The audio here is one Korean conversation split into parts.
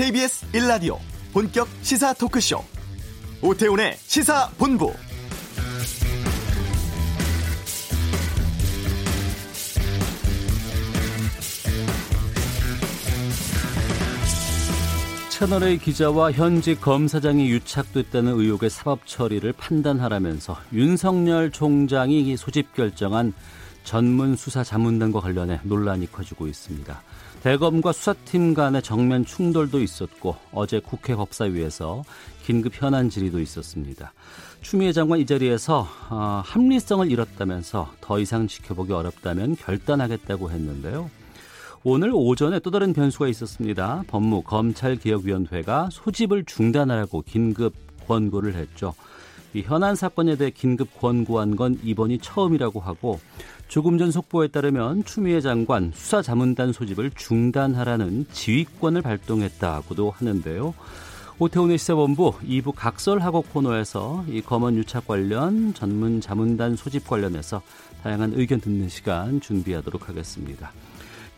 KBS 1라디오 본격 시사 토크쇼 오태훈의 시사본부 채널A 기자와 현직 검사장이 유착됐다는 의혹의 사법 처리를 판단하라면서 윤석열 총장이 소집 결정한 전문 수사 자문단과 관련해 논란이 커지고 있습니다. 대검과 수사팀 간의 정면 충돌도 있었고 어제 국회 법사위에서 긴급 현안 질의도 있었습니다. 추미애 장관 이 자리에서 어, 합리성을 잃었다면서 더 이상 지켜보기 어렵다면 결단하겠다고 했는데요. 오늘 오전에 또 다른 변수가 있었습니다. 법무 검찰개혁위원회가 소집을 중단하라고 긴급 권고를 했죠. 이 현안 사건에 대해 긴급 권고한 건 이번이 처음이라고 하고 조금 전 속보에 따르면 추미애 장관 수사 자문단 소집을 중단하라는 지휘권을 발동했다고도 하는데요. 오태훈의 시사본부 2부 각설하고 코너에서 이 검언 유착 관련 전문 자문단 소집 관련해서 다양한 의견 듣는 시간 준비하도록 하겠습니다.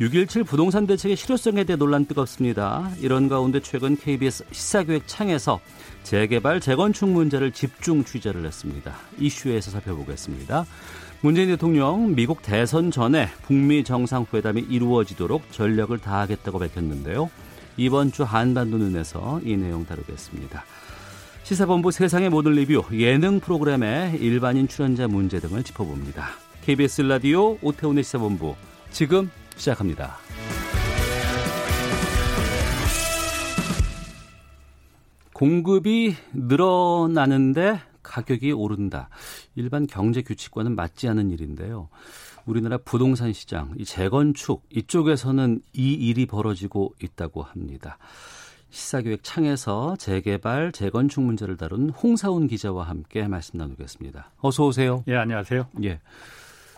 6.17 부동산 대책의 실효성에 대해 논란 뜨겁습니다. 이런 가운데 최근 KBS 시사교육 창에서 재개발, 재건축 문제를 집중 취재를 했습니다. 이슈에서 살펴보겠습니다. 문재인 대통령 미국 대선 전에 북미 정상회담이 이루어지도록 전력을 다하겠다고 밝혔는데요. 이번 주 한반도 눈에서 이 내용 다루겠습니다. 시사본부 세상의 모든 리뷰 예능 프로그램의 일반인 출연자 문제 등을 짚어봅니다. KBS 라디오 오태훈의 시사본부 지금 시작합니다. 공급이 늘어나는데 가격이 오른다. 일반 경제 규칙과는 맞지 않은 일인데요. 우리나라 부동산 시장, 이 재건축 이쪽에서는 이 일이 벌어지고 있다고 합니다. 시사교육 창에서 재개발, 재건축 문제를 다룬 홍사훈 기자와 함께 말씀 나누겠습니다. 어서 오세요. 예, 안녕하세요. 예.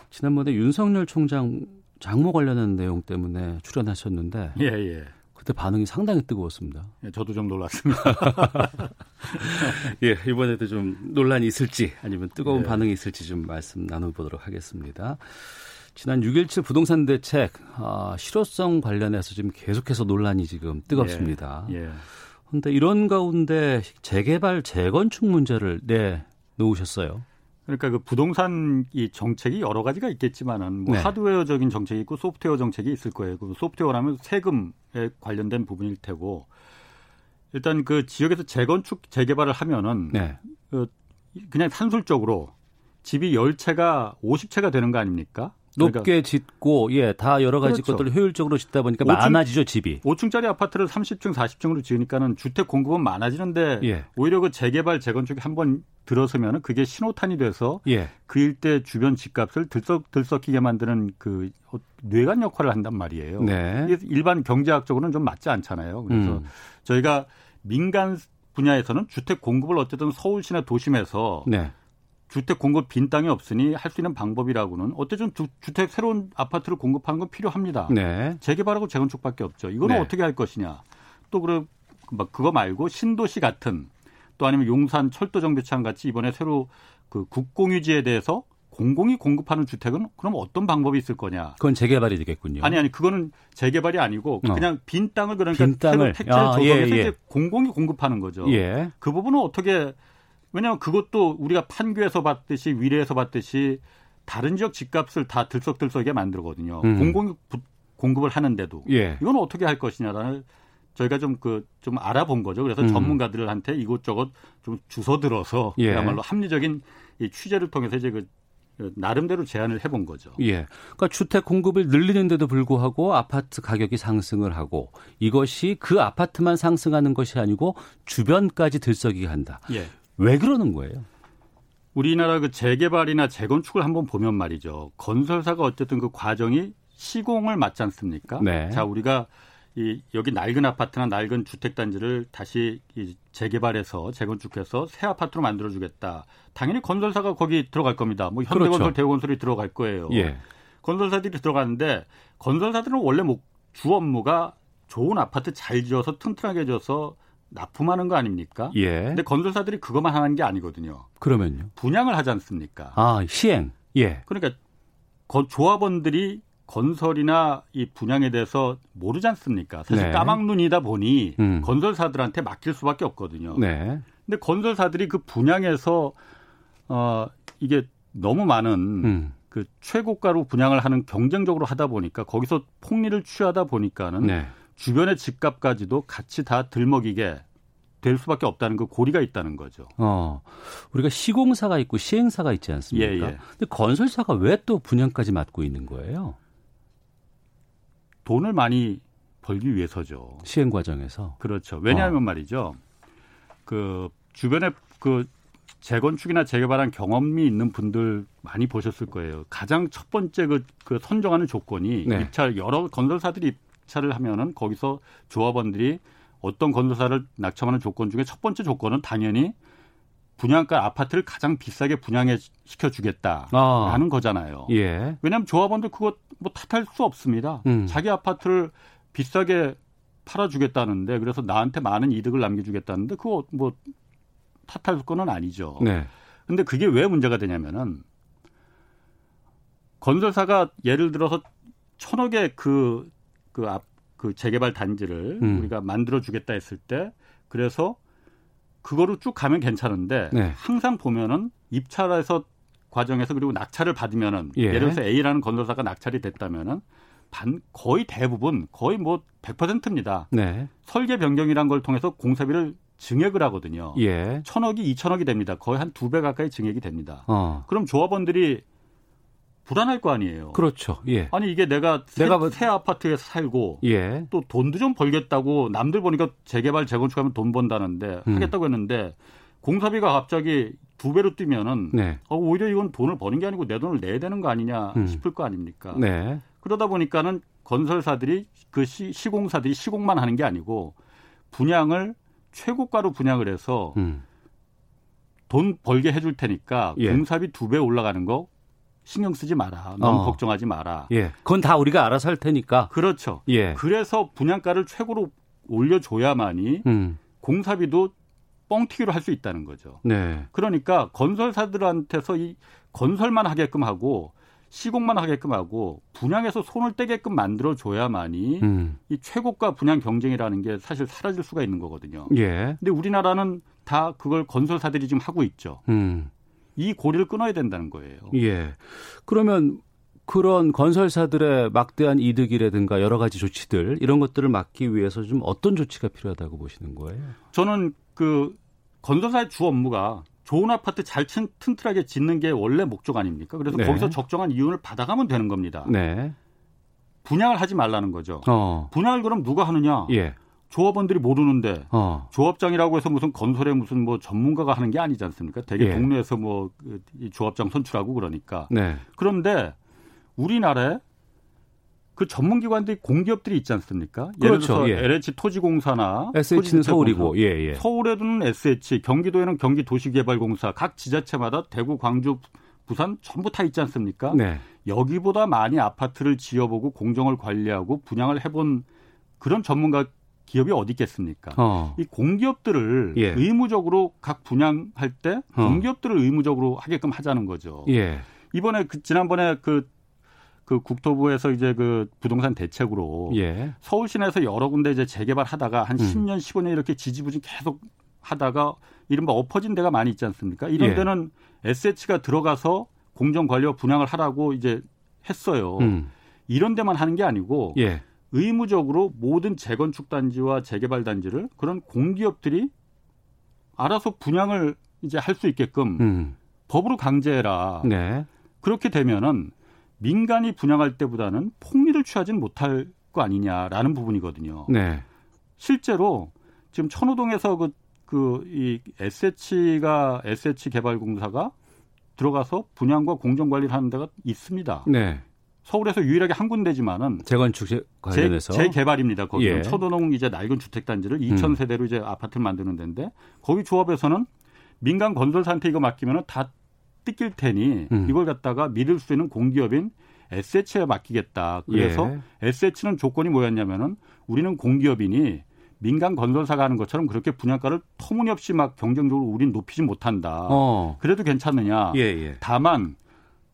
지난번에 윤석열 총장 장모 관련한 내용 때문에 출연하셨는데 예, 예. 그때 반응이 상당히 뜨거웠습니다. 예, 저도 좀 놀랐습니다. 예, 이번에도 좀 논란이 있을지 아니면 뜨거운 예. 반응이 있을지 좀 말씀 나눠보도록 하겠습니다. 지난 6.17 부동산 대책 아, 실효성 관련해서 지금 계속해서 논란이 지금 뜨겁습니다. 예. 그런데 이런 가운데 재개발, 재건축 문제를 내 놓으셨어요. 그러니까 그 부동산 이 정책이 여러 가지가 있겠지만은 뭐 네. 하드웨어적인 정책이 있고 소프트웨어 정책이 있을 거예요. 그 소프트웨어라면 세금에 관련된 부분일 테고 일단 그 지역에서 재건축 재개발을 하면은 네. 그 그냥 산술적으로 집이 10채가 50채가 되는 거 아닙니까? 높게 짓고 예, 다 여러 가지 그러니까 그렇죠. 것들을 효율적으로 짓다 보니까 오층- 많아지죠, 집이. 5층짜리 아파트를 30층, 40층으로 지으니까는 주택 공급은 많아지는데 예. 오히려 그 재개발, 재건축이 한 번 들어서면은 그게 신호탄이 돼서 예. 그 일대 주변 집값을 들썩 들썩이게 만드는 그 뇌관 역할을 한단 말이에요. 네. 일반 경제학적으로는 좀 맞지 않잖아요. 그래서 음. 저희가 민간 분야에서는 주택 공급을 어쨌든 서울시나 도심에서 네. 주택 공급 빈 땅이 없으니 할 수 있는 방법이라고는 어쨌든 주, 주택 새로운 아파트를 공급하는 건 필요합니다. 네. 재개발하고 재건축밖에 없죠. 이거는 네. 어떻게 할 것이냐. 또 그래 막 그거 말고 신도시 같은 또 아니면 용산 철도 정비창 같이 이번에 새로 그 국공유지에 대해서 공공이 공급하는 주택은 그럼 어떤 방법이 있을 거냐? 그건 재개발이 되겠군요. 아니 아니 그거는 재개발이 아니고 어. 그냥 빈 땅을 그러니까 빈 땅을. 새로 택지를 아, 조성해서 예, 예. 이제 공공이 공급하는 거죠. 예. 그 부분은 어떻게 왜냐하면 그것도 우리가 판교에서 봤듯이 위례에서 봤듯이 다른 지역 집값을 다 들썩들썩하게 만들거든요. 음. 공공이 부- 공급을 하는데도 예. 이건 어떻게 할 것이냐를 저희가 좀그 좀 알아본 거죠. 그래서 음. 전문가들한테 이곳저곳 좀 주워 들어서 예. 그야말로 합리적인 이 취재를 통해서 이제 그 나름대로 제안을 해본 거죠. 예. 그러니까 주택 공급을 늘리는데도 불구하고 아파트 가격이 상승을 하고 이것이 그 아파트만 상승하는 것이 아니고 주변까지 들썩이게 한다. 예. 왜 그러는 거예요? 우리나라 그 재개발이나 재건축을 한번 보면 말이죠. 건설사가 어쨌든 그 과정이 시공을 맞지 않습니까? 네. 자, 우리가 이 여기 낡은 아파트나 낡은 주택 단지를 다시 이 재개발해서 재건축해서 새 아파트로 만들어 주겠다. 당연히 건설사가 거기 들어갈 겁니다. 뭐 현대건설, 그렇죠. 대우건설이 들어갈 거예요. 예. 건설사들이 들어가는데 건설사들은 원래 목, 주 업무가 좋은 아파트 잘 지어서 튼튼하게 지어서 납품하는 거 아닙니까? 예. 근데 건설사들이 그것만 하는 게 아니거든요. 그러면요. 분양을 하지 않습니까? 아, 시행. 예. 그러니까 거- 조합원들이 건설이나 이 분양에 대해서 모르지 않습니까? 사실 네. 까막눈이다 보니 음. 건설사들한테 맡길 수밖에 없거든요. 네. 근데 건설사들이 그 분양에서 어 이게 너무 많은 음. 그 최고가로 분양을 하는 경쟁적으로 하다 보니까 거기서 폭리를 취하다 보니까는 네. 주변의 집값까지도 같이 다 들먹이게 될 수밖에 없다는 그 고리가 있다는 거죠. 어. 우리가 시공사가 있고 시행사가 있지 않습니까? 예, 예. 근데 건설사가 왜 또 분양까지 맡고 있는 거예요? 돈을 많이 벌기 위해서죠. 시행 과정에서. 그렇죠. 왜냐하면 어. 말이죠. 그 주변에 그 재건축이나 재개발한 경험이 있는 분들 많이 보셨을 거예요. 가장 첫 번째 그, 그 선정하는 조건이 네. 입찰 여러 건설사들이 입찰을 하면은 거기서 조합원들이 어떤 건설사를 낙첨하는 조건 중에 첫 번째 조건은 당연히 분양가 아파트를 가장 비싸게 분양해 시켜 주겠다라는 아. 거잖아요. 예. 왜냐하면 조합원들 그거 뭐 탓할 수 없습니다. 음. 자기 아파트를 비싸게 팔아주겠다는데 그래서 나한테 많은 이득을 남겨주겠다는데 그거 뭐 탓할 거는 아니죠. 네. 근데 그게 왜 문제가 되냐면은 건설사가 예를 들어서 천억의 그, 그 앞, 그 재개발 단지를 음. 우리가 만들어 주겠다 했을 때 그래서 그거로 쭉 가면 괜찮은데 네. 항상 보면은 입찰에서 과정에서 그리고 낙찰을 받으면은 예. 예. 를 들어서 A라는 건설사가 낙찰이 됐다면은 반 거의 대부분 거의 뭐 100%입니다. 네. 설계 변경이란 걸 통해서 공사비를 증액을 하거든요. 예. 천억이 이천억이 됩니다. 거의 한 두 배 가까이 증액이 됩니다. 어. 그럼 조합원들이 불안할 거 아니에요. 그렇죠. 예. 아니 이게 내가 새, 내가 뭐- 새 아파트에서 살고 예. 또 돈도 좀 벌겠다고 남들 보니까 재개발 재건축하면 돈 번다는데 음. 하겠다고 했는데 공사비가 갑자기 두 배로 뛰면은 네. 어, 오히려 이건 돈을 버는 게 아니고 내 돈을 내야 되는 거 아니냐 음. 싶을 거 아닙니까? 네. 그러다 보니까는 건설사들이 그 시, 시공사들이 시공만 하는 게 아니고 분양을 최고가로 분양을 해서 음. 돈 벌게 해줄 테니까 예. 공사비 두 배 올라가는 거 신경 쓰지 마라. 너무 어. 걱정하지 마라. 예. 그건 다 우리가 알아서 할 테니까. 그렇죠. 예. 그래서 분양가를 최고로 올려줘야만이 음. 공사비도 뻥튀기로 할 수 있다는 거죠. 네. 그러니까 건설사들한테서 이 건설만 하게끔 하고 시공만 하게끔 하고 분양에서 손을 떼게끔 만들어 줘야만이 음. 이 최고가 분양 경쟁이라는 게 사실 사라질 수가 있는 거거든요. 예. 근데 우리나라는 다 그걸 건설사들이 지금 하고 있죠. 음. 이 고리를 끊어야 된다는 거예요. 예. 그러면 그런 건설사들의 막대한 이득이라든가 여러 가지 조치들 이런 것들을 막기 위해서 좀 어떤 조치가 필요하다고 보시는 거예요? 저는 그 건설사의 주 업무가 좋은 아파트 잘 튼, 튼튼하게 짓는 게 원래 목적 아닙니까? 그래서 네. 거기서 적정한 이윤을 받아가면 되는 겁니다. 네. 분양을 하지 말라는 거죠. 어. 분양을 그럼 누가 하느냐? 예. 조합원들이 모르는데 어. 조합장이라고 해서 무슨 건설에 무슨 뭐 전문가가 하는 게 아니지 않습니까? 되게 예. 동네에서 뭐 이 조합장 선출하고 그러니까. 네. 그런데 우리나라에 그 전문 기관들이 공기업들이 있지 않습니까? 예를 그렇죠. 들어서 예. LH 토지공사나 SH는. 서울이고. 예, 예. 서울에는 SH, 경기도에는 경기도시개발공사, 각 지자체마다 대구, 광주, 부산 전부 다 있지 않습니까? 네. 여기보다 많이 아파트를 지어보고 공정을 관리하고 분양을 해본 그런 전문가 기업이 어디 있겠습니까? 어. 이 공기업들을 예. 의무적으로 각 분양할 때 어. 공기업들을 의무적으로 하게끔 하자는 거죠. 예. 이번에 그 지난번에 그, 그 국토부에서 이제 그 부동산 대책으로 예. 서울 시내에서 여러 군데 이제 재개발 하다가 한 음. 10년, 15년 이렇게 지지부진 계속 하다가 이른바 엎어진 데가 많이 있지 않습니까? 이런 예. 데는 SH가 들어가서 공정 관리와 분양을 하라고 이제 했어요. 음. 이런 데만 하는 게 아니고 예. 의무적으로 모든 재건축 단지와 재개발 단지를 그런 공기업들이 알아서 분양을 이제 할 수 있게끔 음. 법으로 강제해라. 네. 그렇게 되면은 민간이 분양할 때보다는 폭리를 취하지는 못할 거 아니냐라는 부분이거든요. 네. 실제로 지금 천호동에서 그, 그, 이 SH가, SH 개발공사가 들어가서 분양과 공정 관리를 하는 데가 있습니다. 네. 서울에서 유일하게 한 군데지만은 재건축 관련해서 재 개발입니다. 거기 예. 는 초도동 이제 낡은 주택 단지를 2천 세대로 이제 아파트를 만드는 데인데 거기 조합에서는 민간 건설사한테 이거 맡기면은 다 뜯길 테니 음. 이걸 갖다가 믿을 수 있는 공기업인 SH에 맡기겠다. 그래서 예. SH는 조건이 뭐였냐면은 우리는 공기업이니 민간 건설사가 하는 것처럼 그렇게 분양가를 터무니없이 막 경쟁적으로 우린 높이지 못한다. 어. 그래도 괜찮느냐? 예, 예. 다만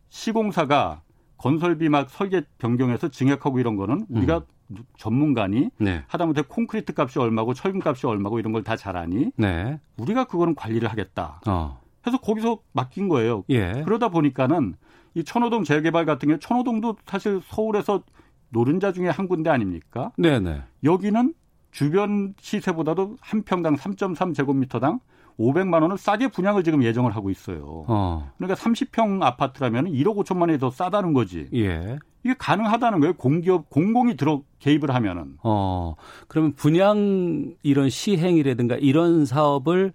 시공사가 건설비 막 설계 변경해서 증액하고 이런 거는 우리가 음. 전문가니 네. 하다못해 콘크리트 값이 얼마고 철근 값이 얼마고 이런 걸 다잘 아니 네. 우리가 그거는 관리를 하겠다. 어. 해서 거기서 맡긴 거예요. 예. 그러다 보니까는 이 천호동 재개발 같은 경우 천호동도 사실 서울에서 노른자 중에 한 군데 아닙니까? 네네. 여기는 주변 시세보다도 한 평당 3.3제곱미터당 500만 원을 싸게 분양을 지금 예정을 하고 있어요. 어. 그러니까 30평 아파트라면 1억 5천만 원이 더 싸다는 거지. 예. 이게 가능하다는 거예요. 공기업 공공이 들어 개입을 하면은. 어. 그러면 분양 이런 시행이라든가 이런 사업을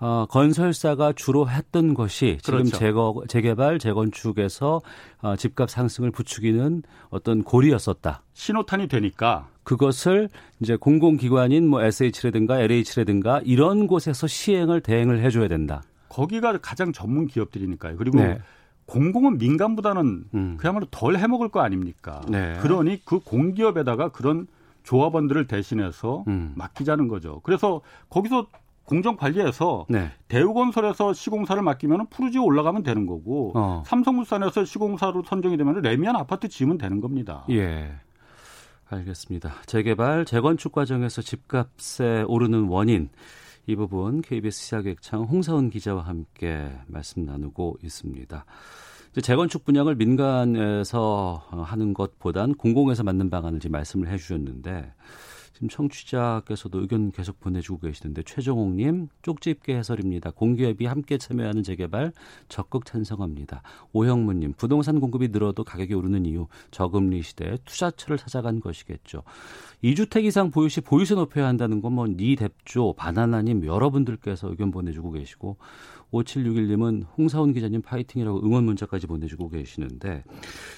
어, 건설사가 주로 했던 것이 지금 그렇죠. 재거, 재개발, 재건축에서 어, 집값 상승을 부추기는 어떤 고리였었다. 신호탄이 되니까 그것을 이제 공공기관인 뭐 SH라든가 LH라든가 이런 곳에서 시행을 대행을 해줘야 된다. 거기가 가장 전문 기업들이니까요. 그리고 네. 공공은 민간보다는 음. 그야말로 덜 해먹을 거 아닙니까? 네. 그러니 그 공기업에다가 그런 조합원들을 대신해서 음. 맡기자는 거죠. 그래서 거기서 공정 관리해서 네. 대우건설에서 시공사를 맡기면 푸르지오 올라가면 되는 거고 어. 삼성물산에서 시공사로 선정이 되면 레미안 아파트 지으면 되는 겁니다. 예. 알겠습니다. 재개발, 재건축 과정에서 집값에 오르는 원인 이 부분 KBS 시사객창 홍사원 기자와 함께 말씀 나누고 있습니다. 재건축 분양을 민간에서 하는 것보단 공공에서 맞는 방안을 지금 말씀을 해주셨는데 지금 청취자께서도 의견 계속 보내주고 계시는데 최종옥님 쪽집게 해설입니다. 공기업이 함께 참여하는 재개발 적극 찬성합니다. 오형무님 부동산 공급이 늘어도 가격이 오르는 이유 저금리 시대에 투자처를 찾아간 것이겠죠. 2주택 이상 보유 시 보유세 높여야 한다는 건 뭐니 뎁조 바나나님 여러분들께서 의견 보내주고 계시고 5761님은 홍사훈 기자님 파이팅이라고 응원 문자까지 보내주고 계시는데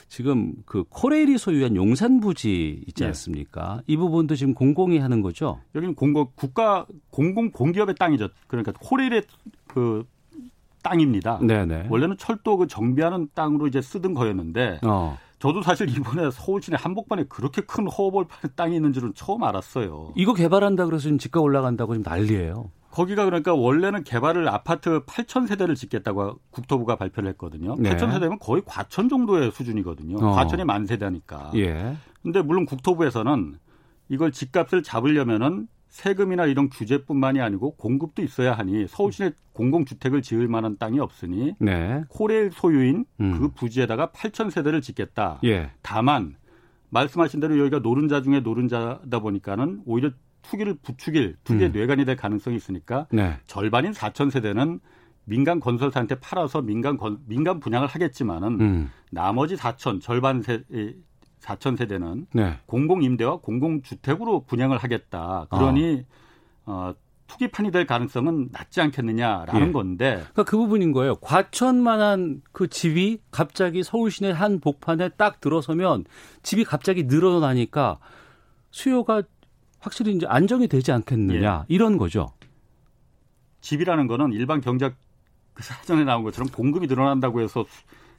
지금 그 코레일이 소유한 용산 부지 있지 네. 않습니까? 네. 이 부분도 지금 공공이 하는 거죠? 여기는 공공 국가 공공 공기업의 땅이죠. 그러니까 코레일의 그 땅입니다. 네네. 원래는 철도 그 정비하는 땅으로 이제 쓰던 거였는데 어. 저도 사실 이번에 서울 시내 한복판에 그렇게 큰 허벌 땅이 있는 줄은 처음 알았어요. 이거 개발한다 그래서 지금 집값 올라간다고 지금 난리예요. 거기가 그러니까 원래는 개발을 아파트 8천 세대를 짓겠다고 국토부가 발표를 했거든요. 네. 8천 세대면 거의 과천 정도의 수준이거든요. 어. 과천이 만 세대니까. 예. 근데 물론 국토부에서는 이걸 집값을 잡으려면은 세금이나 이런 규제뿐만이 아니고 공급도 있어야 하니 서울 시내 공공주택을 지을 만한 땅이 없으니 네. 코레일 소유인 음. 그 부지에다가 8천 세대를 짓겠다. 예. 다만 말씀하신 대로 여기가 노른자 중에 노른자다 보니까는 오히려 투기를 부추길 투기의 음. 뇌관이 될 가능성이 있으니까 네. 절반인 4천 세대는 민간 건설사한테 팔아서 민간 건, 민간 분양을 하겠지만은 음. 나머지 4천 절반 세 4천 세대는 네. 공공 임대와 공공 주택으로 분양을 하겠다. 그러니 어, 어 투기판이 될 가능성은 낮지 않겠느냐라는 예. 건데. 그러니까 그 부분인 거예요. 과천만한 그 집이 갑자기 서울 시내 한 복판에 딱 들어서면 집이 갑자기 늘어나니까 수요가 확실히 이제 안정이 되지 않겠느냐 예. 이런 거죠. 집이라는 거는 일반 경제학 그 사전에 나온 것처럼 공급이 늘어난다고 해서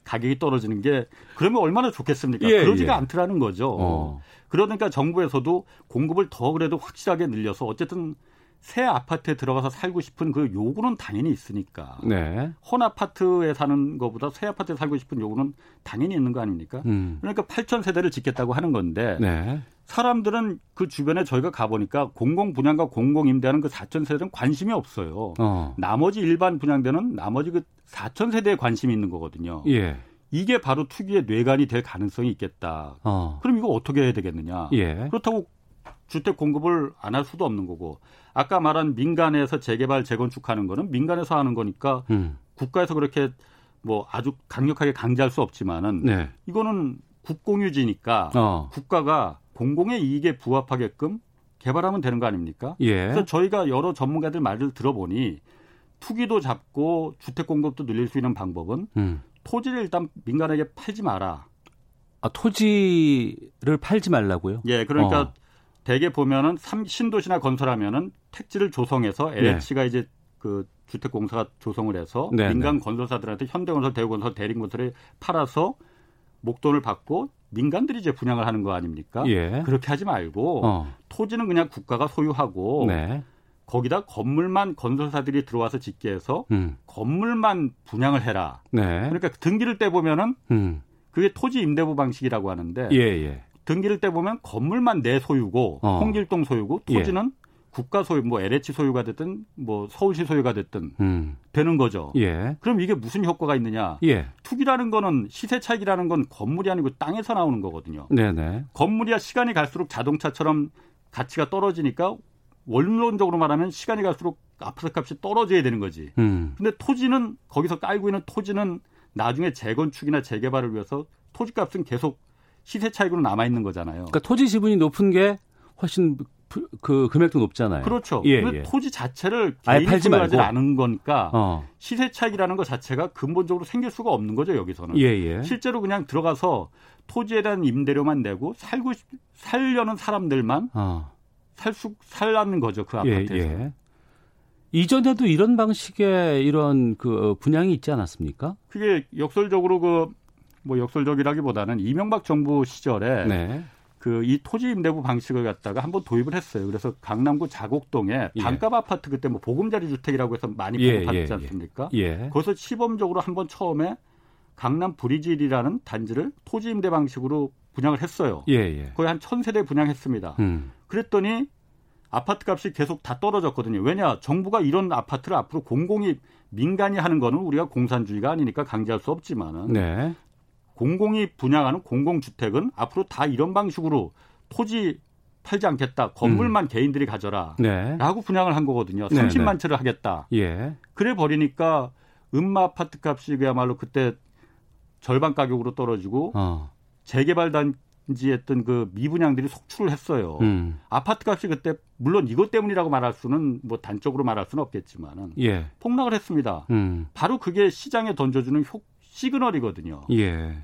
가격이 떨어지는 게 그러면 얼마나 좋겠습니까? 예, 그러지가 예. 않더라는 거죠. 어. 그러니까 정부에서도 공급을 더 그래도 확실하게 늘려서 어쨌든 새 아파트에 들어가서 살고 싶은 그 요구는 당연히 있으니까. 네. 헌 아파트에 사는 것보다 새 아파트에 살고 싶은 요구는 당연히 있는 거 아닙니까? 음. 그러니까 8천 세대를 짓겠다고 하는 건데 네. 사람들은 그 주변에 저희가 가보니까 공공 분양과 공공 임대하는 그 4천 세대는 관심이 없어요. 어. 나머지 일반 분양대는 나머지 그 4천 세대에 관심이 있는 거거든요. 예. 이게 바로 투기의 뇌관이 될 가능성이 있겠다. 어. 그럼 이거 어떻게 해야 되겠느냐? 예. 그렇다고 주택 공급을 안 할 수도 없는 거고 아까 말한 민간에서 재개발 재건축하는 거는 민간에서 하는 거니까 음. 국가에서 그렇게 뭐 아주 강력하게 강제할 수 없지만은 네. 이거는 국공유지니까 어. 국가가 공공의 이익에 부합하게끔 개발하면 되는 거 아닙니까? 예. 그래서 저희가 여러 전문가들 말을 들어보니 투기도 잡고 주택 공급도 늘릴 수 있는 방법은 음. 토지를 일단 민간에게 팔지 마라. 아, 토지를 팔지 말라고요? 예, 그러니까 어. 대개 보면은 삼, 신도시나 건설하면은 택지를 조성해서 LH가 네. 이제 그 주택공사가 조성을 해서 네, 민간 네. 건설사들한테 현대건설, 대우건설, 대림건설에 팔아서 목돈을 받고 민간들이 이제 분양을 하는 거 아닙니까? 예. 그렇게 하지 말고 어. 토지는 그냥 국가가 소유하고 네. 거기다 건물만 건설사들이 들어와서 짓게 해서 음. 건물만 분양을 해라. 네. 그러니까 등기를 떼 보면은 음. 그게 토지 임대부 방식이라고 하는데 예, 예. 등기를 때 보면 건물만 내 소유고 어. 홍길동 소유고 토지는 국가 소유, 뭐 LH 소유가 됐든 뭐 서울시 소유가 됐든 음. 되는 거죠. 예. 그럼 이게 무슨 효과가 있느냐? 예. 투기라는 거는 시세 차익이라는 건 건물이 아니고 땅에서 나오는 거거든요. 네네. 건물이야 시간이 갈수록 자동차처럼 가치가 떨어지니까 원론적으로 말하면 시간이 갈수록 아파트 값이 떨어져야 되는 거지. 음. 근데 토지는 거기서 깔고 있는 토지는 나중에 재건축이나 재개발을 위해서 토지값은 계속 시세 차익으로 남아 있는 거잖아요. 그러니까 토지 지분이 높은 게 훨씬 부- 그 금액도 높잖아요. 그렇죠. 예, 근데 예. 토지 자체를 아예 팔지 말고. 않은 거니까 어. 시세 차익이라는 것 자체가 근본적으로 생길 수가 없는 거죠 여기서는. 예, 예. 실제로 그냥 들어가서 토지에 대한 임대료만 내고 살고 싶- 살려는 사람들만 어. 살수 살라는 거죠 그 예, 아파트에서. 예. 이전에도 이런 방식의 이런 그 분양이 있지 않았습니까? 그게 역설적으로 그 뭐 역설적이라기보다는 이명박 정부 시절에 네. 그 이 토지 임대부 방식을 갖다가 한번 도입을 했어요. 그래서 강남구 자곡동에 예. 반값 아파트 그때 뭐 보금자리 주택이라고 해서 많이 예, 보급받지 예, 예. 않습니까? 예. 거기서 시범적으로 한번 처음에 강남 브리질이라는 단지를 토지 임대 방식으로 분양을 했어요. 예, 예. 거의 한 천 세대 분양했습니다. 음. 그랬더니 아파트 값이 계속 다 떨어졌거든요. 왜냐? 정부가 이런 아파트를 앞으로 공공이 민간이 하는 거는 우리가 공산주의가 아니니까 강제할 수 없지만은 네. 공공이 분양하는 공공주택은 앞으로 다 이런 방식으로 토지 팔지 않겠다. 건물만 개인들이 가져라. 네. 라고 분양을 한 거거든요. 네, 30만 채를 하겠다. 예. 그래 버리니까 음마 아파트 값이 그야말로 그때 절반 가격으로 떨어지고 어. 재개발 단지했던 그 미분양들이 속출을 했어요. 음. 아파트 값이 그때 물론 이것 때문이라고 말할 수는 뭐 단적으로 말할 수는 없겠지만은 예. 폭락을 했습니다. 음. 바로 그게 시장에 던져주는 효, 시그널이거든요. 예.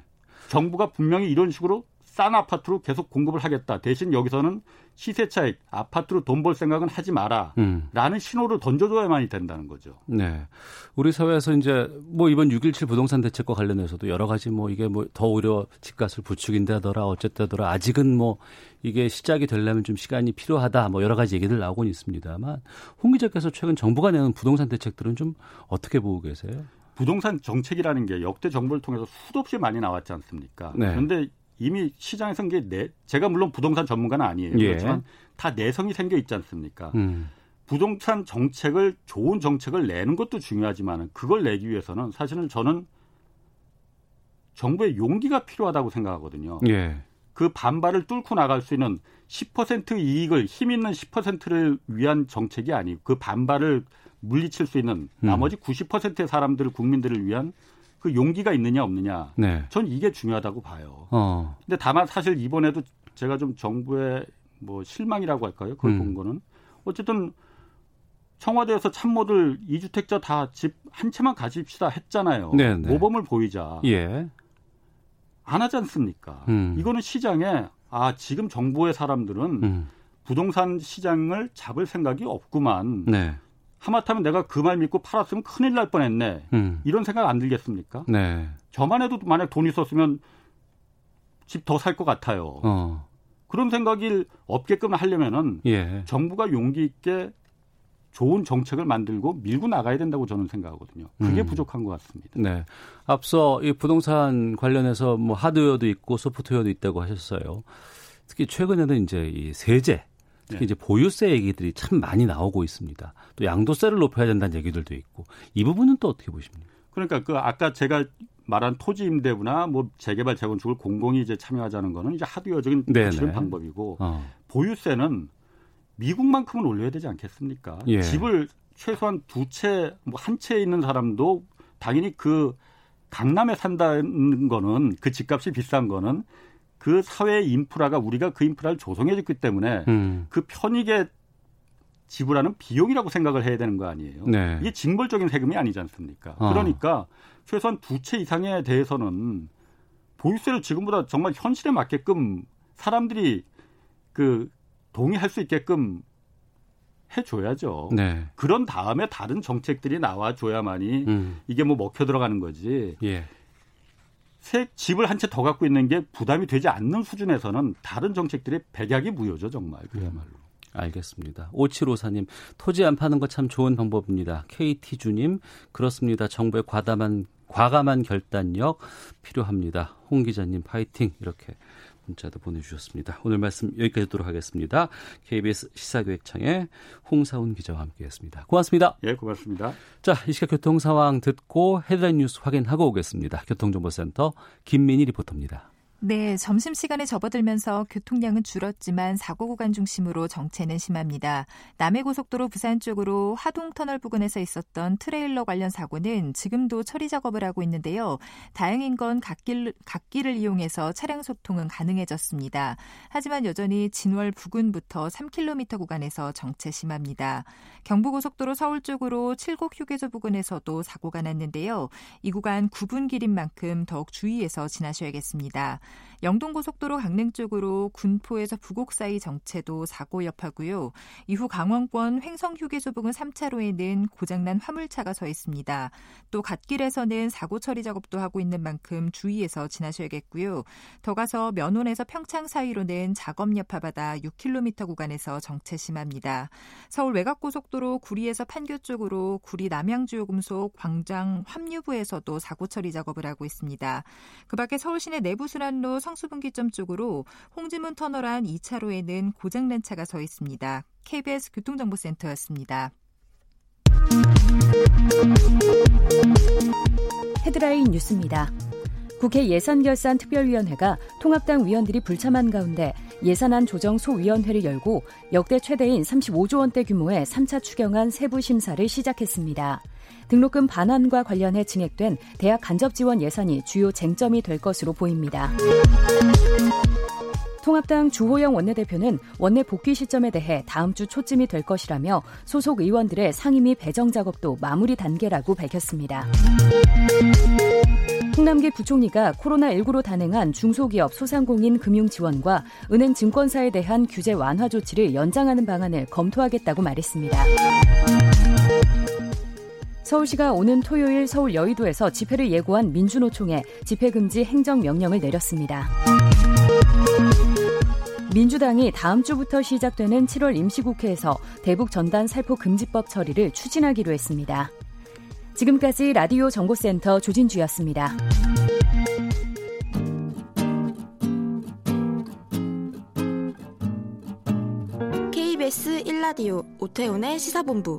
정부가 분명히 이런 식으로 싼 아파트로 계속 공급을 하겠다. 대신 여기서는 시세 차익, 아파트로 돈 벌 생각은 하지 마라. 음. 라는 신호를 던져줘야만이 된다는 거죠. 네. 우리 사회에서 이제 뭐 이번 6.17 부동산 대책과 관련해서도 여러 가지 뭐 이게 뭐 더 오히려 집값을 부추긴다더라 어쨌다더라 아직은 뭐 이게 시작이 되려면 좀 시간이 필요하다 뭐 여러 가지 얘기들 나오곤 있습니다만 홍 기자께서 최근 정부가 내는 부동산 대책들은 좀 어떻게 보고 계세요? 부동산 정책이라는 게 역대 정부를 통해서 수도 없이 많이 나왔지 않습니까? 네. 그런데 이미 시장에 생게 내, 제가 물론 부동산 전문가는 아니에요. 예. 그렇지만 다 내성이 생겨 있지 않습니까? 음. 부동산 정책을 좋은 정책을 내는 것도 중요하지만 그걸 내기 위해서는 사실은 저는 정부의 용기가 필요하다고 생각하거든요. 예. 그 반발을 뚫고 나갈 수 있는 10% 이익을 힘 있는 10%를 위한 정책이 아니고 그 반발을 물리칠 수 있는 음. 나머지 90%의 사람들을 국민들을 위한 그 용기가 있느냐 없느냐. 네. 전 이게 중요하다고 봐요. 어. 근데 다만 사실 이번에도 제가 좀 정부의 뭐 실망이라고 할까요? 그걸 음. 본 거는 어쨌든 청와대에서 참모들 이주택자 다 집 한 채만 가집시다 했잖아요. 네, 네. 모범을 보이자. 예. 안 하지 않습니까? 음. 이거는 시장에 아 지금 정부의 사람들은 음. 부동산 시장을 잡을 생각이 없구만. 네. 하마터면 내가 그 말 믿고 팔았으면 큰일 날 뻔했네. 음. 이런 생각 안 들겠습니까? 네. 저만 해도 만약 돈 있었으면 집 더 살 것 같아요. 어. 그런 생각이 없게끔 하려면은 예. 정부가 용기 있게 좋은 정책을 만들고 밀고 나가야 된다고 저는 생각하거든요. 그게 음. 부족한 것 같습니다. 네. 앞서 이 부동산 관련해서 뭐 하드웨어도 있고 소프트웨어도 있다고 하셨어요. 특히 최근에는 이제 이 세제, 특히 네. 이제 보유세 얘기들이 참 많이 나오고 있습니다. 또 양도세를 높여야 된다는 얘기들도 있고 이 부분은 또 어떻게 보십니까? 그러니까 그 아까 제가 말한 토지 임대부나 뭐 재개발 재건축을 공공이 이제 참여하자는 거는 이제 하드웨어적인. 구치는 방법이고 어. 보유세는 미국만큼은 올려야 되지 않겠습니까? 예. 집을 최소한 두 채, 뭐 한 채 있는 사람도 당연히 그 강남에 산다는 거는 그 집값이 비싼 거는 그 사회 인프라가 우리가 그 인프라를 조성해줬기 때문에 음. 그 편익에 지불하는 비용이라고 생각을 해야 되는 거 아니에요? 네. 이게 징벌적인 세금이 아니지 않습니까? 어. 그러니까 최소한 두 채 이상에 대해서는 보유세를 지금보다 정말 현실에 맞게끔 사람들이 그 동의할 수 있게끔 해줘야죠. 네. 그런 다음에 다른 정책들이 나와줘야만이 음. 이게 뭐 먹혀 들어가는 거지. 예. 새 집을 한 채 더 갖고 있는 게 부담이 되지 않는 수준에서는 다른 정책들이 백약이 무효죠 정말 그야말로. 알겠습니다. 5754님, 토지 안 파는 거 참 좋은 방법입니다. KT주님, 그렇습니다. 정부의 과다한 과감한 결단력 필요합니다. 홍 기자님 파이팅 이렇게 문자도 보내주셨습니다. 오늘 말씀 여기까지 듣도록 하겠습니다. KBS 시사교획청의 홍사훈 기자와 함께했습니다. 고맙습니다. 예, 고맙습니다. 자, 이 시각 교통 상황 듣고 헤드라인 뉴스 확인하고 오겠습니다. 교통정보센터 김민희 리포터입니다. 네, 점심시간에 접어들면서 교통량은 줄었지만 사고 구간 중심으로 정체는 심합니다. 남해고속도로 부산 쪽으로 하동터널 부근에서 있었던 트레일러 관련 사고는 지금도 처리 작업을 하고 있는데요. 다행인 건 갓길, 갓길을 이용해서 차량 소통은 가능해졌습니다. 하지만 여전히 진월 부근부터 3km 구간에서 정체 심합니다. 경부고속도로 서울 쪽으로 칠곡 휴게소 부근에서도 사고가 났는데요. 이 구간 9분 길인 만큼 더욱 주의해서 지나셔야겠습니다. 영동고속도로 강릉 쪽으로 군포에서 부곡 사이 정체도 사고 여파고요. 이후 강원권 횡성휴게소 부근 3차로에는 고장난 화물차가 서 있습니다. 또 갓길에서는 사고 처리 작업도 하고 있는 만큼 주의해서 지나셔야겠고요. 더 가서 면원에서 평창 사이로는 작업 여파받아 6km 구간에서 정체 심합니다. 서울 외곽고속도로 구리에서 판교 쪽으로 구리 남양주요금속 광장 합류부에서도 사고 처리 작업을 하고 있습니다. 그 밖에 서울시내 내부순환 로 성수분기점 쪽으로 홍지문 터널 안 2차로에는 고장난 차가 서 있습니다. KBS 교통정보센터였습니다. 헤드라인 뉴스입니다. 국회 예산결산특별위원회가 통합당 위원들이 불참한 가운데 예산안 조정 소위원회를 열고 역대 최대인 35조 원대 규모의 3차 추경안 세부 심사를 시작했습니다. 등록금 반환과 관련해 증액된 대학 간접 지원 예산이 주요 쟁점이 될 것으로 보입니다. 통합당 주호영 원내대표는 원내 복귀 시점에 대해 다음 주 초쯤이 될 것이라며 소속 의원들의 상임위 배정 작업도 마무리 단계라고 밝혔습니다. 홍남기 부총리가 코로나19로 단행한 중소기업 소상공인 금융 지원과 은행 증권사에 대한 규제 완화 조치를 연장하는 방안을 검토하겠다고 말했습니다. 서울시가 오는 토요일 서울 여의도에서 집회를 예고한 민주노총에 집회금지 행정명령을 내렸습니다. 민주당이 다음 주부터 시작되는 7월 임시국회에서 대북 전단 살포 금지법 처리를 추진하기로 했습니다. 지금까지 라디오 정보센터 조진주였습니다. KBS 1라디오 오태훈의 시사본부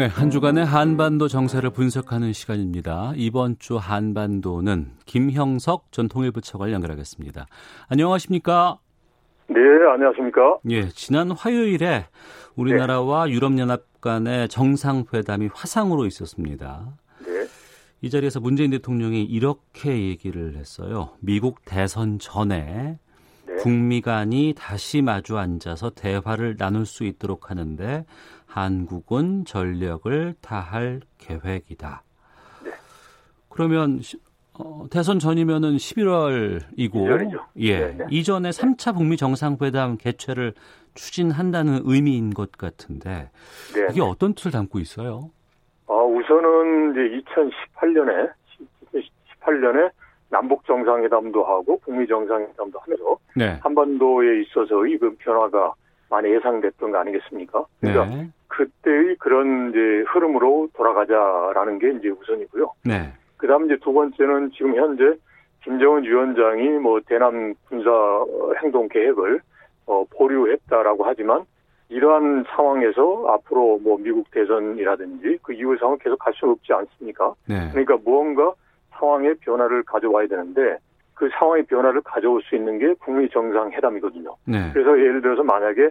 네, 한 주간의 한반도 정세를 분석하는 시간입니다. 이번 주 한반도는 김형석 전 통일부 차관 연결하겠습니다. 안녕하십니까? 네, 안녕하십니까? 예, 지난 화요일에 우리나라와 네. 유럽연합 간의 정상회담이 화상으로 있었습니다. 네. 이 자리에서 문재인 대통령이 이렇게 얘기를 했어요. 미국 대선 전에 네. 북미 간이 다시 마주 앉아서 대화를 나눌 수 있도록 하는데 한국은 전력을 다할 계획이다. 네. 그러면 어, 대선 전이면은 11월이고 1월이죠. 예. 네 네. 이전에 3차 북미 정상회담 개최를 추진한다는 의미인 것 같은데 네 이게 어떤 뜻을 담고 있어요? 아, 우선은 이제 2018년에 18년에 남북 정상회담도 하고 북미 정상회담도 하면서 네. 한반도에 있어서의 그 변화가 많이 예상됐던 거 아니겠습니까? 그러니까 네. 그때의 그런 이제 흐름으로 돌아가자라는 게 이제 우선이고요. 네. 그다음 이제 두 번째는 지금 현재 김정은 위원장이 뭐 대남 군사 행동 계획을 어, 보류했다라고 하지만 이러한 상황에서 앞으로 뭐 미국 대선이라든지 그 이후 상황 계속 갈수 없지 않습니까? 네. 그러니까 무언가 상황의 변화를 가져와야 되는데 그 상황의 변화를 가져올 수 있는 게 북미 정상 회담이거든요. 네. 그래서 예를 들어서 만약에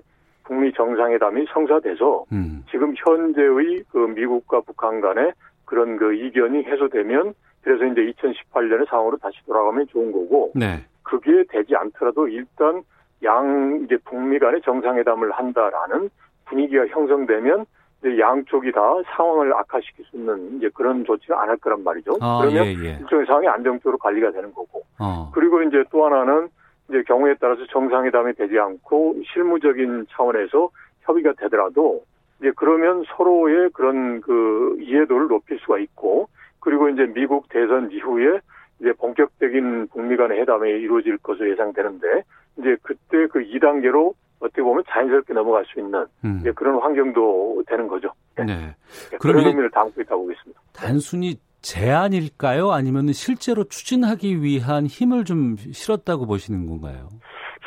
북미 정상회담이 성사돼서 음. 지금 현재의 그 미국과 북한 간의 그런 그 이견이 해소되면 그래서 이제 2018년의 상황으로 다시 돌아가면 좋은 거고 네. 그게 되지 않더라도 일단 양 이제 북미 간의 정상회담을 한다라는 분위기가 형성되면 이제 양쪽이 다 상황을 악화시킬 수 있는 이제 그런 조치를 안 할 거란 말이죠. 아, 그러면 예, 예. 일종의 상황이 안정적으로 관리가 되는 거고. 어. 그리고 이제 또 하나는 이제 경우에 따라서 정상회담이 되지 않고 실무적인 차원에서 협의가 되더라도 이제 그러면 서로의 그런 그 이해도를 높일 수가 있고 그리고 이제 미국 대선 이후에 이제 본격적인 북미 간의 회담이 이루어질 것으로 예상되는데 이제 그때 그 2단계로 어떻게 보면 자연스럽게 넘어갈 수 있는 음. 그런 환경도 되는 거죠. 네. 네. 네 그런 의미를 담고 있다고 보겠습니다. 단순히 제안일까요? 아니면 실제로 추진하기 위한 힘을 좀 실었다고 보시는 건가요?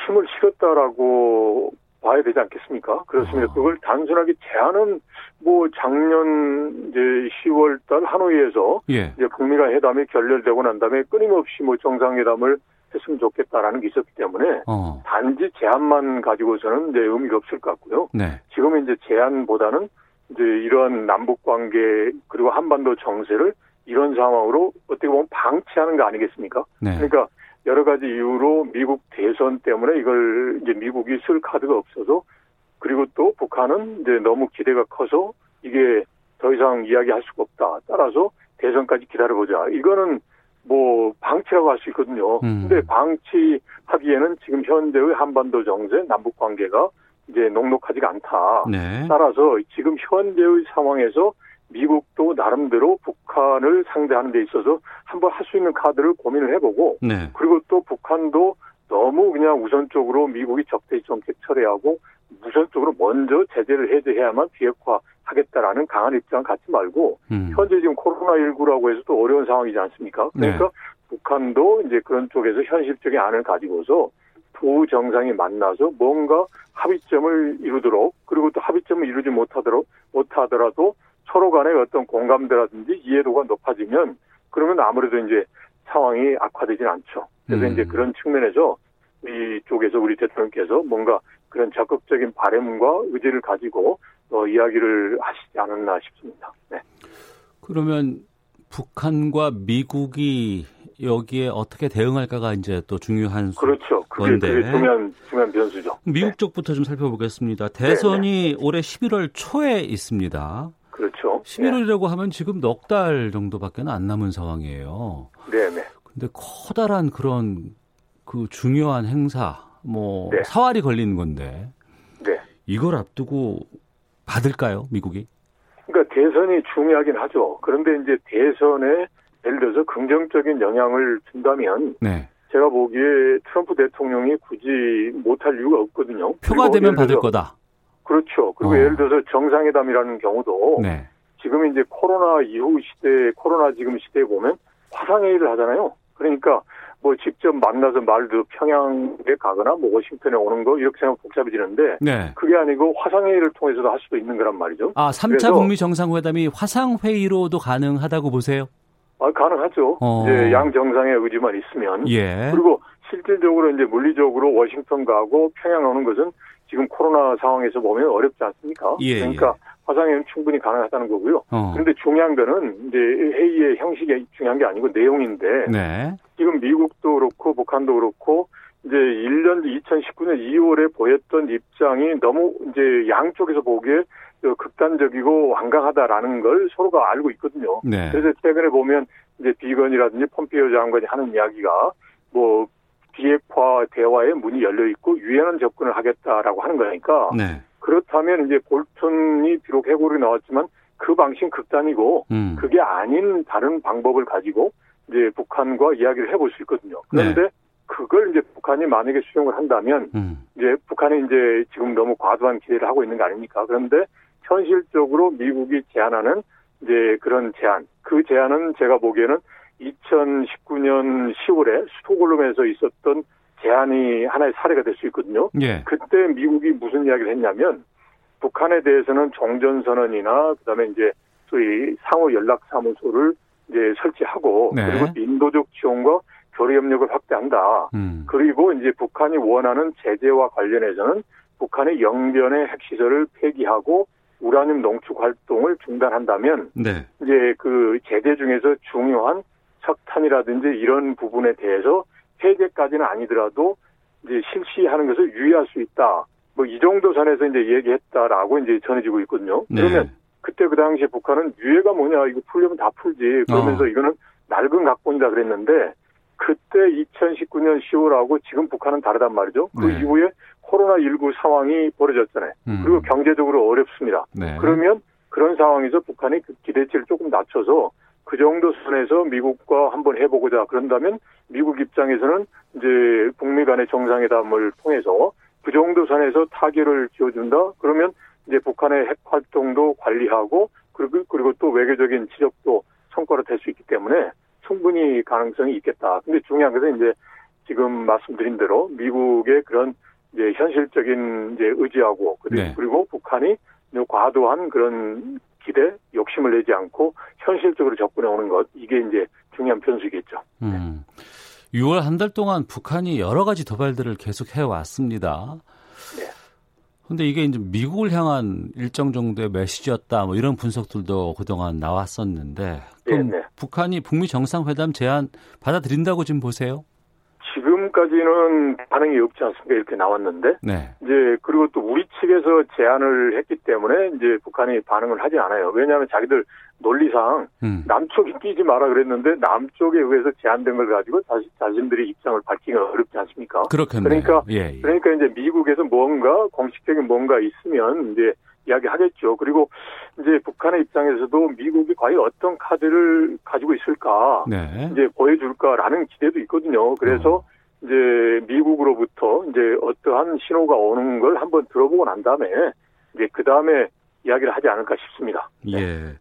힘을 실었다라고 봐야 되지 않겠습니까? 그렇습니다. 아. 그걸 단순하게 제안은 뭐 작년 이제 10월 달 하노이에서 예. 이제 북미 간 회담이 결렬되고 난 다음에 끊임없이 뭐 정상회담을 했으면 좋겠다라는 게 있었기 때문에 어. 단지 제안만 가지고서는 이제 의미가 없을 것 같고요. 네. 지금은 이제 제안보다는 이제 이러한 남북 관계 그리고 한반도 정세를 이런 상황으로 어떻게 보면 방치하는 거 아니겠습니까? 네. 그러니까 여러 가지 이유로 미국 대선 때문에 이걸 이제 미국이 쓸 카드가 없어서 그리고 또 북한은 이제 너무 기대가 커서 이게 더 이상 이야기할 수가 없다. 따라서 대선까지 기다려보자. 이거는 뭐 방치라고 할 수 있거든요. 음. 근데 방치하기에는 지금 현재의 한반도 정세, 남북 관계가 이제 녹록하지가 않다. 네. 따라서 지금 현재의 상황에서 미국도 나름대로 북한을 상대하는 데 있어서 한번 할 수 있는 카드를 고민을 해보고 네. 그리고 또 북한도 너무 그냥 우선적으로 미국이 적대적 정책 철회하고 우선적으로 먼저 제재를 해제해야만 비핵화하겠다라는 강한 입장 갖지 말고 음. 현재 지금 코로나19라고 해서 또 어려운 상황이지 않습니까? 그러니까 네. 북한도 이제 그런 쪽에서 현실적인 안을 가지고서 두 정상이 만나서 뭔가 합의점을 이루도록 그리고 또 합의점을 이루지 못하도록 못하더라도 서로 간의 어떤 공감대라든지 이해도가 높아지면 그러면 아무래도 이제 상황이 악화되진 않죠. 그래서 음. 이제 그런 측면에서 이쪽에서 우리 대통령께서 뭔가 그런 적극적인 바램과 의지를 가지고 어, 이야기를 하시지 않았나 싶습니다. 네. 그러면 북한과 미국이 여기에 어떻게 대응할까가 이제 또 중요한 그렇죠. 그게, 건데. 그게 중요한 중요한 변수죠. 미국 네. 쪽부터 좀 살펴보겠습니다. 대선이 네, 네. 올해 11월 초에 있습니다. 그렇죠. 11월이라고 하면 지금 넉 달 정도밖에 안 남은 상황이에요. 네, 네. 근데 커다란 그런 그 중요한 행사, 뭐 네. 사활이 걸리는 건데. 네. 이걸 앞두고 받을까요, 미국이? 그러니까 대선이 중요하긴 하죠. 그런데 이제 대선에 예를 들어서 긍정적인 영향을 준다면 네. 제가 보기에 트럼프 대통령이 굳이 못할 이유가 없거든요. 표가 되면 받을 거다. 그렇죠. 그리고 어. 예를 들어서 정상회담이라는 경우도 네. 지금 이제 코로나 이후 시대, 코로나 지금 시대에 보면 화상회의를 하잖아요. 그러니까 뭐 직접 만나서 말도 평양에 가거나 뭐 워싱턴에 오는 거 이렇게 생각 복잡해지는데 네. 그게 아니고 화상회의를 통해서도 할 수도 있는 거란 말이죠. 아, 3차 북미 정상회담이 화상회의로도 가능하다고 보세요? 아, 가능하죠. 어. 이제 양 정상의 의지만 있으면. 예. 그리고 실질적으로 이제 물리적으로 워싱턴 가고 평양 오는 것은 지금 코로나 상황에서 보면 어렵지 않습니까? 예, 그러니까 예. 화상회의는 충분히 가능하다는 거고요. 어. 그런데 중요한 거는 이제 회의의 형식이 중요한 게 아니고 내용인데 네. 지금 미국도 그렇고 북한도 그렇고 이제 1년 2019년 2월에 보였던 입장이 너무 이제 양쪽에서 보기에 극단적이고 완강하다라는 걸 서로가 알고 있거든요. 네. 그래서 최근에 보면 이제 비건이라든지 폼피오 장관이 하는 이야기가 뭐 비핵화 대화의 문이 열려 있고 유연한 접근을 하겠다라고 하는 거니까 네. 그렇다면 이제 볼턴이 비록 해고를 나왔지만 그 방식 극단이고 음. 그게 아닌 다른 방법을 가지고 이제 북한과 이야기를 해볼 수 있거든요. 그런데 네. 그걸 이제 북한이 만약에 수용을 한다면 음. 이제 북한이 이제 지금 너무 과도한 기대를 하고 있는 거 아닙니까? 그런데 현실적으로 미국이 제안하는 이제 그런 제안, 그 제안은 제가 보기에는 2019년 10월에 스톡홀름에서 있었던 제안이 하나의 사례가 될 수 있거든요. 예. 그때 미국이 무슨 이야기를 했냐면 북한에 대해서는 종전선언이나 그다음에 이제 소위 상호 연락 사무소를 이제 설치하고 네. 그리고 인도적 지원과 교류 협력을 확대한다. 음. 그리고 이제 북한이 원하는 제재와 관련해서는 북한의 영변의 핵시설을 폐기하고 우라늄 농축 활동을 중단한다면 네. 이제 그 제재 중에서 중요한 석탄이라든지 이런 부분에 대해서 폐쇄까지는 아니더라도 이제 실시하는 것을 유의할 수 있다. 뭐 이 정도 선에서 이제 얘기했다라고 이제 전해지고 있거든요. 네. 그러면 그때 그 당시에 북한은 유해가 뭐냐 이거 풀려면 다 풀지 그러면서 어. 이거는 낡은 각본이다 그랬는데 그때 2019년 10월하고 지금 북한은 다르단 말이죠. 그 네. 이후에 코로나19 상황이 벌어졌잖아요. 음. 그리고 경제적으로 어렵습니다. 네. 그러면 그런 상황에서 북한이 그 기대치를 조금 낮춰서 그 정도 선에서 미국과 한번 해보고자 그런다면 미국 입장에서는 이제 북미 간의 정상회담을 통해서 그 정도 선에서 타결을 지어준다. 그러면 이제 북한의 핵 활동도 관리하고 그리고 그리고 또 외교적인 지적도 성과로 될 수 있기 때문에 충분히 가능성이 있겠다. 근데 중요한 것은 이제 지금 말씀드린 대로 미국의 그런 이제 현실적인 이제 의지하고 그리고, 네. 그리고 북한이 과도한 그런 기대, 욕심을 내지 않고 현실적으로 접근해 오는 것 이게 이제 중요한 변수겠죠. 음. 6월 한 달 동안 북한이 여러 가지 도발들을 계속 해왔습니다. 네. 근데 이게 이제 미국을 향한 일정 정도의 메시지였다, 뭐 이런 분석들도 그동안 나왔었는데, 그럼 네, 네. 북한이 북미 정상회담 제안 받아들인다고 지금 보세요? 지금까지는 반응이 없지 않습니까? 이렇게 나왔는데 네. 이제 그리고 또 우리 측에서 제안을 했기 때문에 이제 북한이 반응을 하지 않아요. 왜냐하면 자기들 논리상 음. 남쪽이 끼지 마라 그랬는데 남쪽에 의해서 제안된 걸 가지고 자신 자신들이 입장을 밝히기가 어렵지 않습니까? 그렇겠네요. 그러니까 예, 예. 그러니까 이제 미국에서 뭔가 공식적인 뭔가 있으면 이제 이야기하겠죠. 그리고 이제 북한의 입장에서도 미국이 과연 어떤 카드를 가지고 있을까 네. 이제 보여줄까라는 기대도 있거든요. 그래서 어. 이제 미국으로부터 이제 어떠한 신호가 오는 걸 한번 들어보고 난 다음에 이제 그 다음에 이야기를 하지 않을까 싶습니다. 예.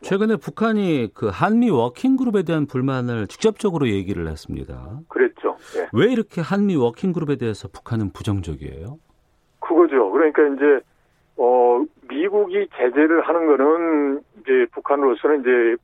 최근에 북한이 그 한미 워킹 그룹에 대한 불만을 직접적으로 얘기를 했습니다. 그랬죠. 예. 왜 이렇게 한미 워킹 그룹에 대해서 북한은 부정적이에요? 그거죠. 그러니까 이제 어 미국이 제재를 하는 거는 이제 북한으로서는 이제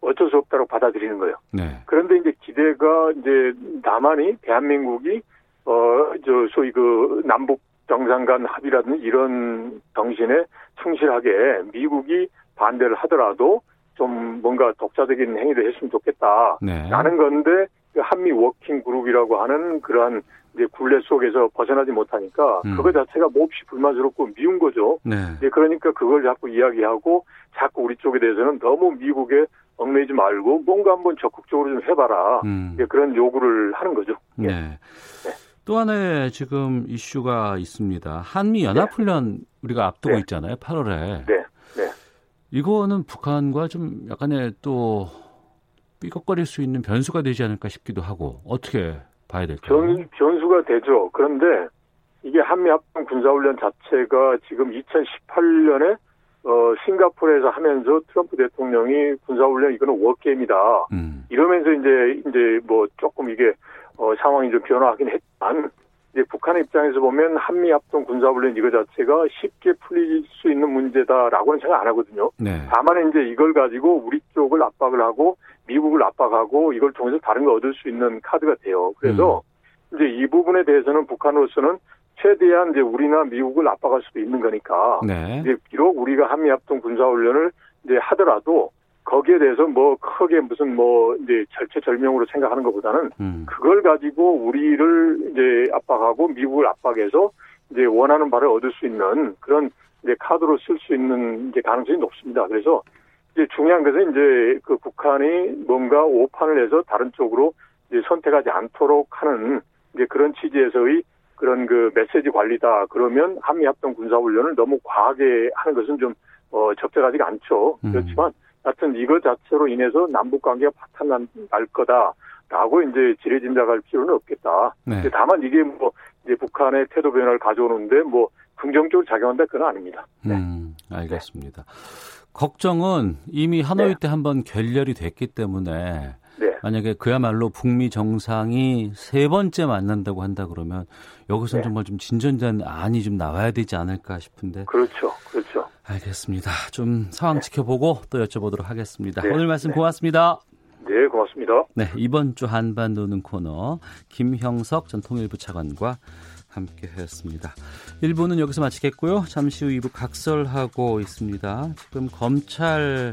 어쩔 수 없다고 받아들이는 거예요. 네. 그런데 이제 기대가 이제 남한이 대한민국이 어저 소위 그 남북 정상 간 합의라든지 이런 정신에 충실하게 미국이 반대를 하더라도 좀 뭔가 독자적인 행위를 했으면 좋겠다. 네. 라는 건데 그 한미 워킹 그룹이라고 하는 그러한 이제 굴레 속에서 벗어나지 못하니까 음. 그거 자체가 몹시 불만스럽고 미운 거죠. 네. 이제 그러니까 그걸 자꾸 이야기하고 자꾸 우리 쪽에 대해서는 너무 미국에 얽매이지 말고 뭔가 한번 적극적으로 좀 해봐라. 음. 그런 요구를 하는 거죠. 예. 네. 또 하나의 지금 이슈가 있습니다. 한미 연합훈련 우리가 앞두고 네. 있잖아요. 8월에. 네, 네. 이거는 북한과 좀 약간의 또 삐걱거릴 수 있는 변수가 되지 않을까 싶기도 하고 어떻게 봐야 될까요? 변, 변수가 되죠. 그런데 이게 한미합동 군사훈련 자체가 지금 2018년에 어, 싱가포르에서 하면서 트럼프 대통령이 군사훈련 이거는 워게임이다. 음. 이러면서 이제 이제 뭐 조금 이게 어, 상황이 좀 변화하긴 했지만 이제 북한의 입장에서 보면 한미 합동 군사훈련 이거 자체가 쉽게 풀릴 수 있는 문제다라고는 생각 안 하거든요. 네. 다만 이제 이걸 가지고 우리 쪽을 압박을 하고 미국을 압박하고 이걸 통해서 다른 걸 얻을 수 있는 카드가 돼요. 그래서 이제 이 부분에 대해서는 북한으로서는 최대한 이제 우리나 미국을 압박할 수도 있는 거니까 네. 이제 비록 우리가 한미 합동 군사훈련을 이제 하더라도 거기에 대해서 뭐 크게 무슨 뭐 이제 절체절명으로 생각하는 것보다는 음. 그걸 가지고 우리를 이제 압박하고 미국을 압박해서 이제 원하는 바를 얻을 수 있는 그런 이제 카드로 쓸 수 있는 이제 가능성이 높습니다. 그래서 이제 중요한 것은 이제 그 북한이 뭔가 오판을 해서 다른 쪽으로 이제 선택하지 않도록 하는 이제 그런 취지에서의 그런 그 메시지 관리다. 그러면 한미 합동 군사 훈련을 너무 과하게 하는 것은 좀 어, 적절하지가 않죠. 음. 그렇지만 하여튼 이거 자체로 인해서 남북 관계가 파탄 날 거다라고 이제 지레 짐작할 필요는 없겠다. 네. 다만 이게 뭐 이제 북한의 태도 변화를 가져오는데 뭐 긍정적으로 작용한다 그건 아닙니다. 네. 음, 알겠습니다. 걱정은 이미 하노이 네. 때 한번 결렬이 됐기 때문에 네. 만약에 그야말로 북미 정상이 세 번째 만난다고 한다 그러면 여기서 는 네. 정말 좀 진전된 안이 좀 나와야 되지 않을까 싶은데 그렇죠. 그렇죠. 알겠습니다. 좀 상황 지켜보고 또 여쭤보도록 하겠습니다. 네. 오늘 말씀 네. 고맙습니다. 네, 고맙습니다. 네, 이번 주 한반도는 코너 김형석 전 통일부 차관과 함께 했습니다. 1부는 여기서 마치겠고요. 잠시 후 2부 각설하고 있습니다. 지금 검찰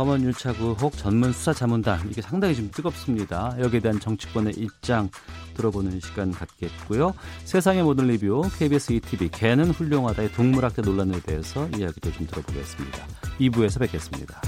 검언 유착 의혹 전문 수사 자문단 이게 상당히 좀 뜨겁습니다. 여기에 대한 정치권의 입장 들어보는 시간 갖겠고요. 세상의 모든 리뷰 KBS ETV 개는 훌륭하다의 동물학대 논란에 대해서 이야기도 좀 들어보겠습니다. 2부에서 뵙겠습니다.